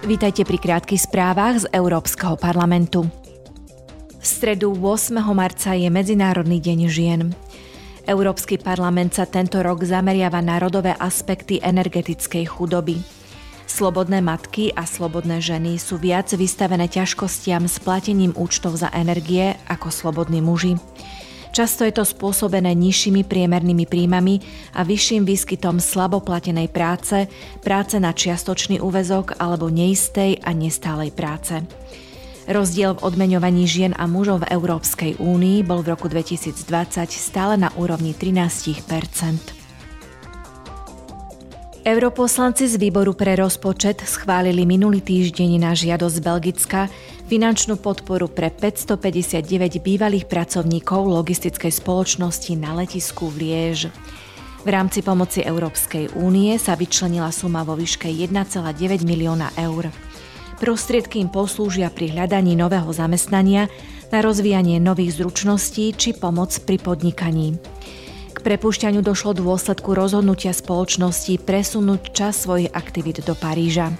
Vítajte pri krátkých správach z Európskeho parlamentu. V stredu 8. marca je Medzinárodný deň žien. Európsky parlament sa tento rok zameriava na rodové aspekty energetickej chudoby. Slobodné matky a slobodné ženy sú viac vystavené ťažkostiam s platením účtov za energie ako slobodní muži. Často je to spôsobené nižšími priemernými príjmami a vyšším výskytom slaboplatenej práce, práce na čiastočný úvezok alebo neistej a nestálej práce. Rozdiel v odmeňovaní žien a mužov v Európskej únii bol v roku 2020 stále na úrovni 13 Europoslanci z výboru pre rozpočet schválili minulý týždeň na žiadosť Belgicka finančnú podporu pre 559 bývalých pracovníkov logistickej spoločnosti na letisku v Liež. V rámci pomoci Európskej únie sa vyčlenila suma vo výške 1,9 milióna eur. Prostriedky im poslúžia pri hľadaní nového zamestnania, na rozvíjanie nových zručností či pomoc pri podnikaní. K prepušťaniu došlo v dôsledku rozhodnutia spoločnosti presunúť čas svojich aktivít do Paríža.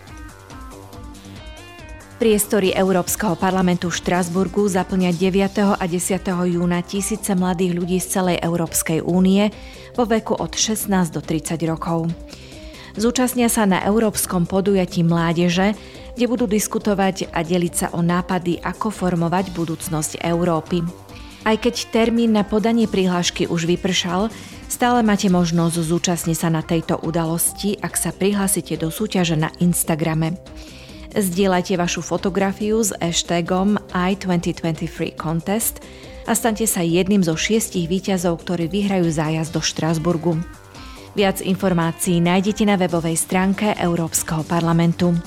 Priestory Európskeho parlamentu v Štrasburgu zaplňa 9. a 10. júna tisíce mladých ľudí z celej Európskej únie vo veku od 16 do 30 rokov. Zúčastnia sa na Európskom podujatí mládeže, kde budú diskutovať a deliť sa o nápady, ako formovať budúcnosť Európy. Aj keď termín na podanie prihlášky už vypršal, stále máte možnosť zúčastniť sa na tejto udalosti, ak sa prihlásite do súťaže na Instagrame. Zdieľajte vašu fotografiu s hashtagom i2023 contest a stante sa jedným zo šiestich výťazov, ktorí vyhrajú zájazd do Štrásburgu. Viac informácií nájdete na webovej stránke Európskeho parlamentu.